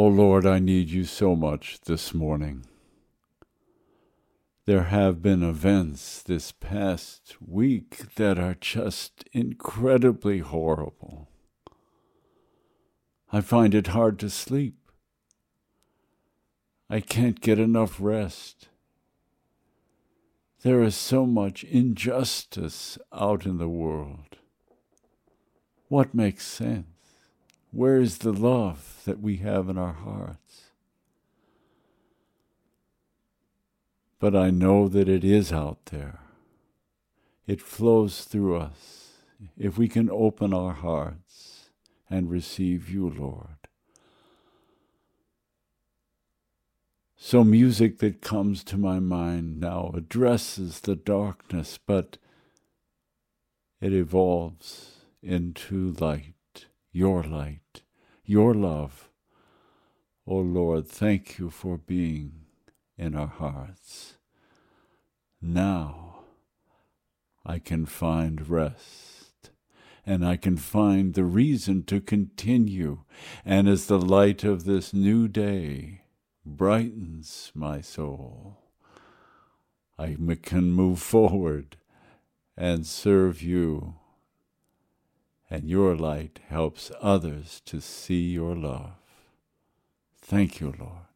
Oh Lord, I need you so much this morning. There have been events this past week that are just incredibly horrible. I find it hard to sleep. I can't get enough rest. There is so much injustice out in the world. What makes sense? Where is the love that we have in our hearts? But I know that it is out there. It flows through us if we can open our hearts and receive you, Lord. So, music that comes to my mind now addresses the darkness, but it evolves into light, your light, your love. Oh Lord, thank you for being in our hearts. Now I can find rest and I can find the reason to continue. And as the light of this new day brightens my soul, I can move forward and serve you. And your light helps others to see your love. Thank you, Lord.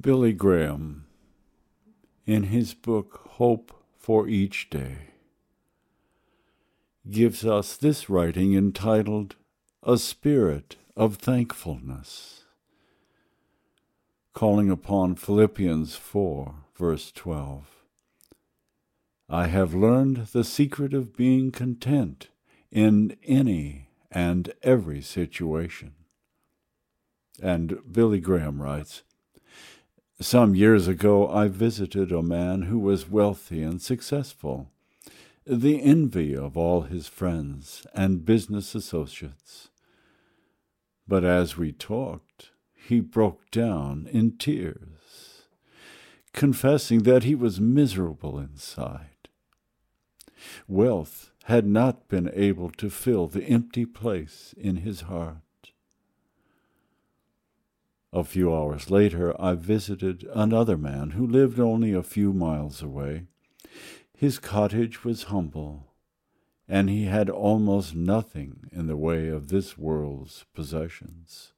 Billy Graham, in his book Hope for Each Day, gives us this writing entitled A Spirit of Thankfulness, calling upon Philippians 4, verse 12. I have learned the secret of being content in any and every situation. And Billy Graham writes, some years ago, I visited a man who was wealthy and successful, the envy of all his friends and business associates. But as we talked, he broke down in tears, confessing that he was miserable inside. Wealth had not been able to fill the empty place in his heart. A few hours later, I visited another man who lived only a few miles away. His cottage was humble, and he had almost nothing in the way of this world's possessions.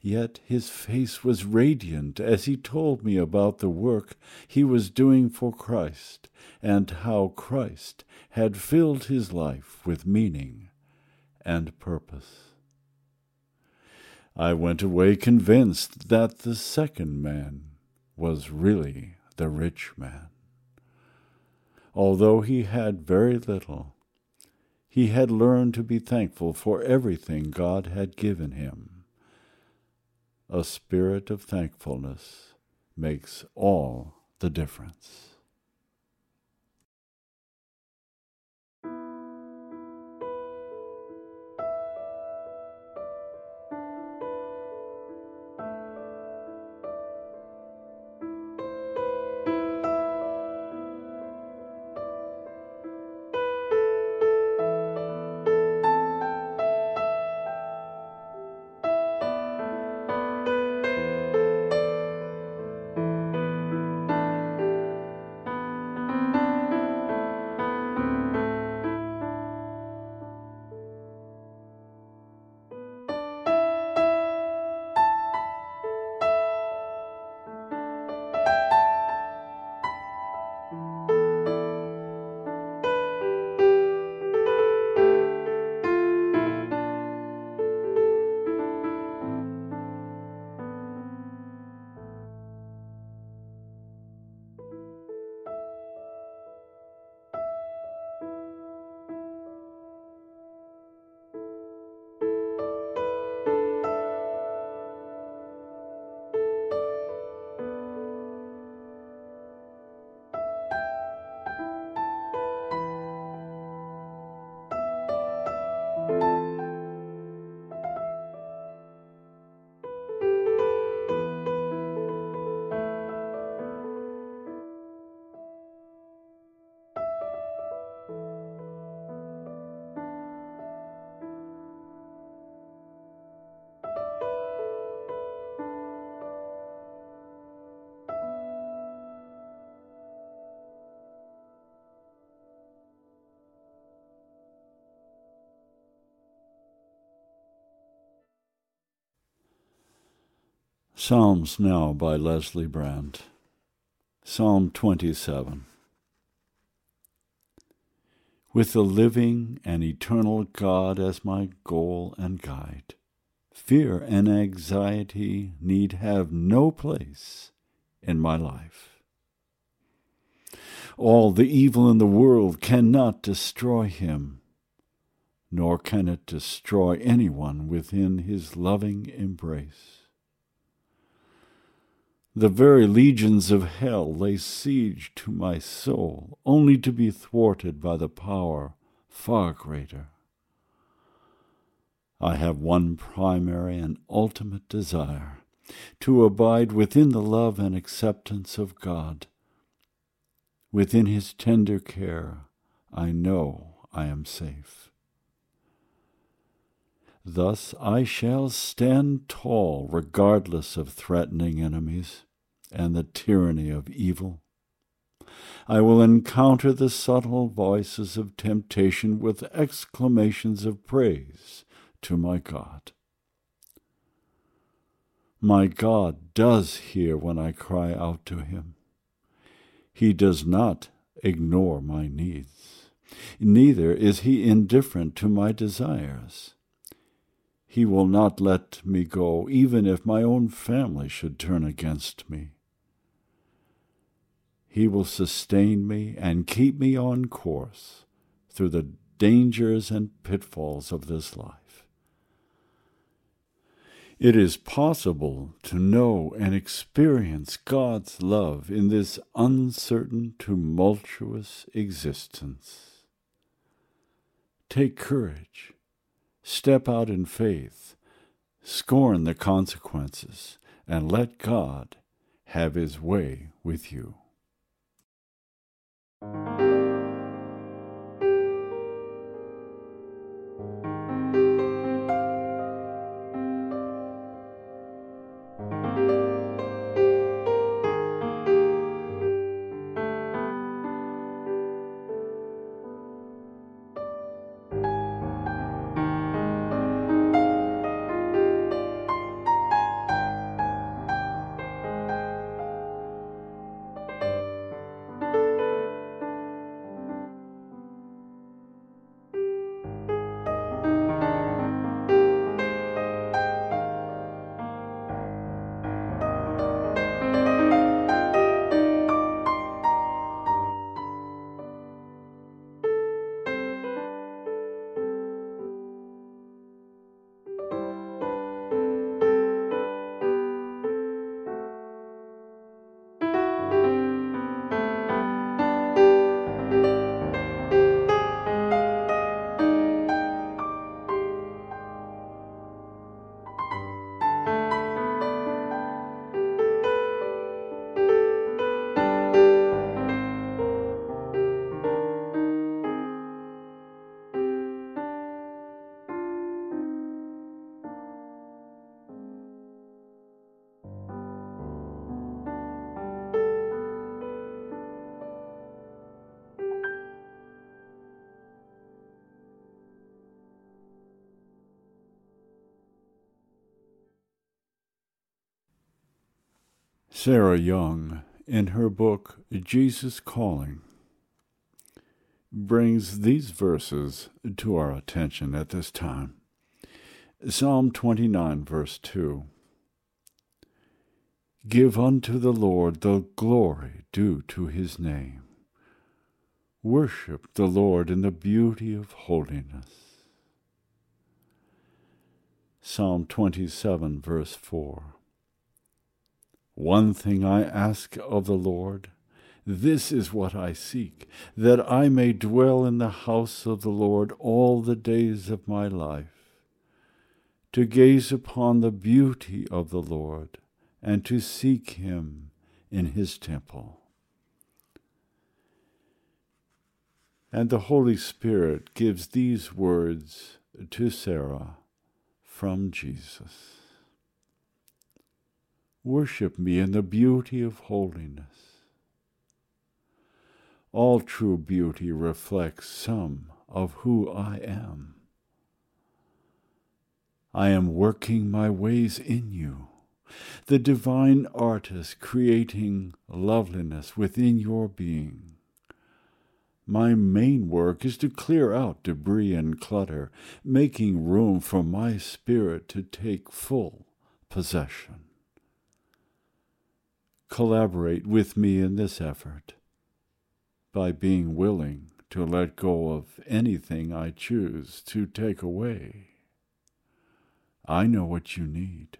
Yet his face was radiant as he told me about the work he was doing for Christ and how Christ had filled his life with meaning and purpose. I went away convinced that the second man was really the rich man. Although he had very little, he had learned to be thankful for everything God had given him. A spirit of thankfulness makes all the difference. Psalms now by Leslie Brandt. Psalm 27. With the living and eternal God as my goal and guide, fear and anxiety need have no place in my life. All the evil in the world cannot destroy him, nor can it destroy anyone within his loving embrace. The very legions of hell lay siege to my soul, only to be thwarted by the power far greater. I have one primary and ultimate desire to abide within the love and acceptance of God. Within his tender care, I know I am safe. Thus I shall stand tall regardless of threatening enemies and the tyranny of evil. I will encounter the subtle voices of temptation with exclamations of praise to my God. My God does hear when I cry out to him. He does not ignore my needs. Neither is he indifferent to my desires. He will not let me go, even if my own family should turn against me. He will sustain me and keep me on course through the dangers and pitfalls of this life. It is possible to know and experience God's love in this uncertain, tumultuous existence. Take courage, step out in faith, scorn the consequences, and let God have his way with you. Sarah Young, in her book Jesus Calling, brings these verses to our attention at this time. Psalm 29, verse 2 Give unto the Lord the glory due to his name. Worship the Lord in the beauty of holiness. Psalm 27, verse 4 one thing I ask of the Lord, this is what I seek, that I may dwell in the house of the Lord all the days of my life, to gaze upon the beauty of the Lord, and to seek him in his temple. And the Holy Spirit gives these words to Sarah from Jesus. Worship me in the beauty of holiness. All true beauty reflects some of who I am. I am working my ways in you, the divine artist creating loveliness within your being. My main work is to clear out debris and clutter, making room for my spirit to take full possession collaborate with me in this effort by being willing to let go of anything I choose to take away. I know what you need,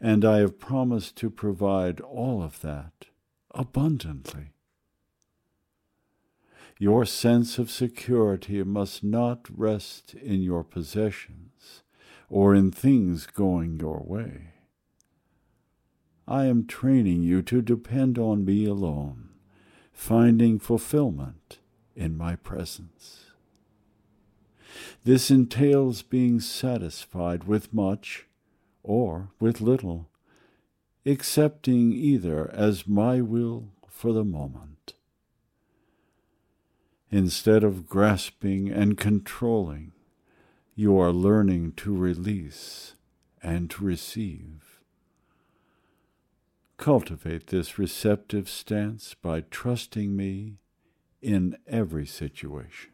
and I have promised to provide all of that abundantly. Your sense of security must not rest in your possessions or in things going your way. I am training you to depend on me alone, finding fulfillment in my presence. This entails being satisfied with much or with little, accepting either as my will for the moment. Instead of grasping and controlling, you are learning to release and to receive. Cultivate this receptive stance by trusting me in every situation.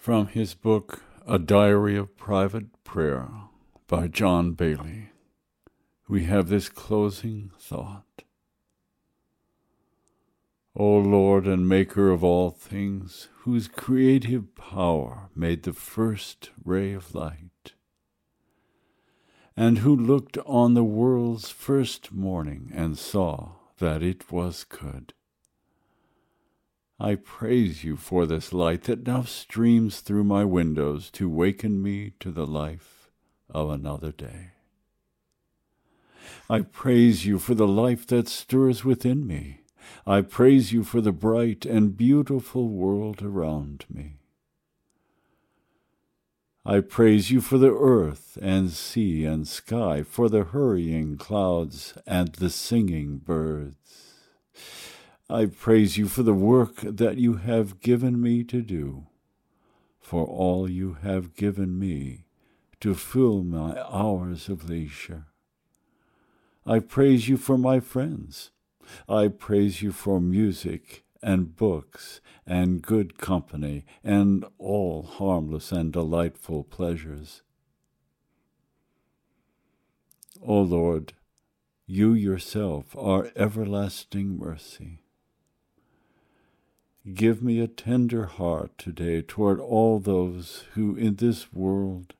From his book, A Diary of Private Prayer by John Baillie, we have this closing thought. O Lord and Maker of all things, whose creative power made the first ray of light, and who looked on the world's first morning and saw that it was good I praise you for this light that now streams through my windows to waken me to the life of another day. I praise you for the life that stirs within me. I praise you for the bright and beautiful world around me. I praise you for the earth and sea and sky, for the hurrying clouds and the singing birds. I praise you for the work that you have given me to do, for all you have given me to fill my hours of leisure. I praise you for my friends. I praise you for music and books and good company and all harmless and delightful pleasures. O Lord, you yourself are everlasting mercy. Give me a tender heart today toward all those who in this world,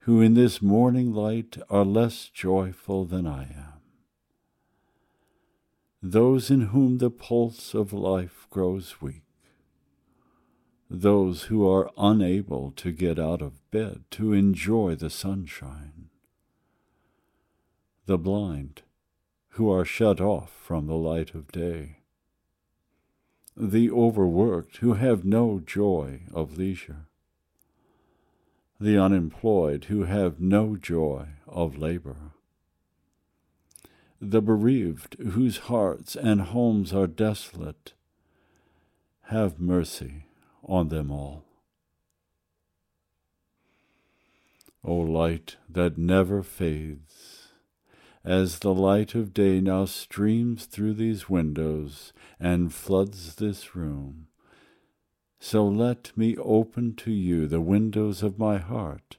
who in this morning light are less joyful than I am. Those in whom the pulse of life grows weak. Those who are unable to get out of bed to enjoy the sunshine. The blind who are shut off from the light of day the overworked who have no joy of leisure, the unemployed who have no joy of labor, the bereaved whose hearts and homes are desolate. Have mercy on them all. O light that never fades, as the light of day now streams through these windows and floods this room. So let me open to you the windows of my heart,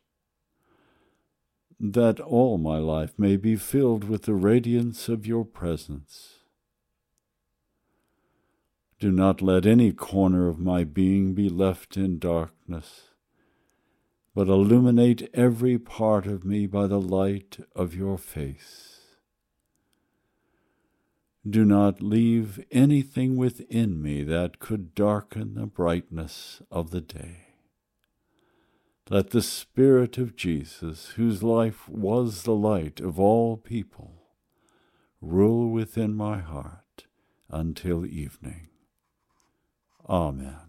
that all my life may be filled with the radiance of your presence. Do not let any corner of my being be left in darkness, but illuminate every part of me by the light of your face. Do not leave anything within me that could darken the brightness of the day. Let the Spirit of Jesus, whose life was the light of all people, rule within my heart until evening. Amen.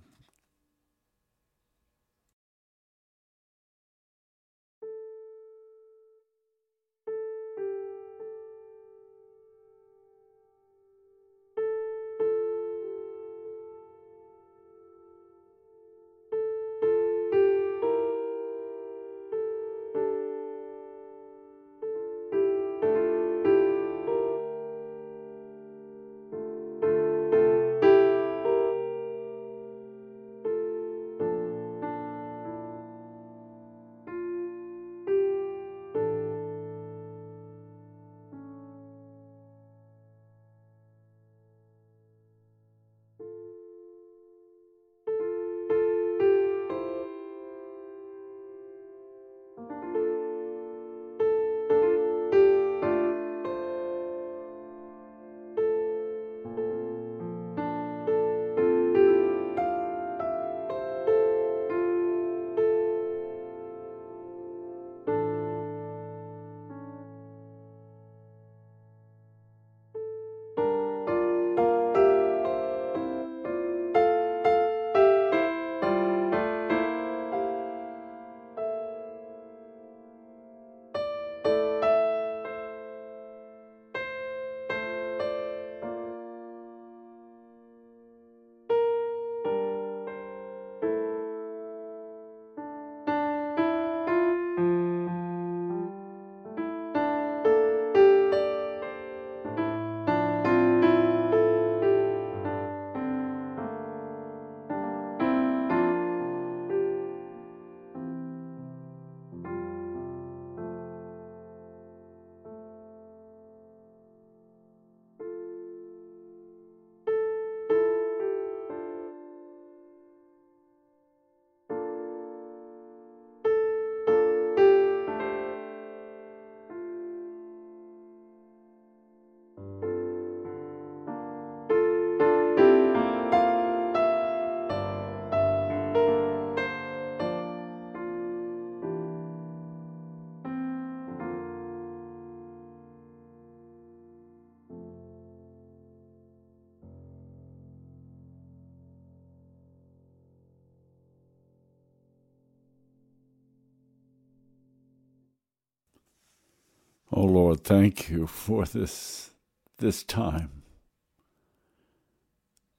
Oh Lord, thank you for this this time.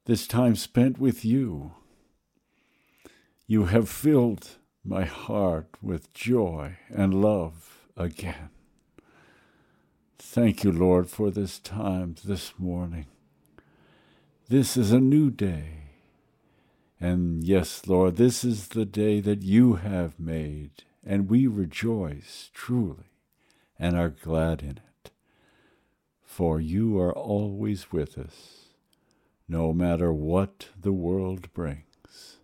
This time spent with you. You have filled my heart with joy and love again. Thank you, Lord, for this time this morning. this is a new day. And yes, Lord, this is the day that you have made, and we rejoice truly and are glad in it. For you are always with us, no matter what the world brings.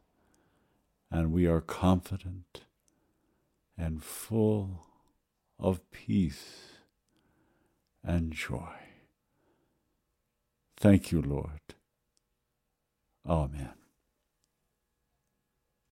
And we are confident and full of peace and joy. Thank you, Lord. Amen.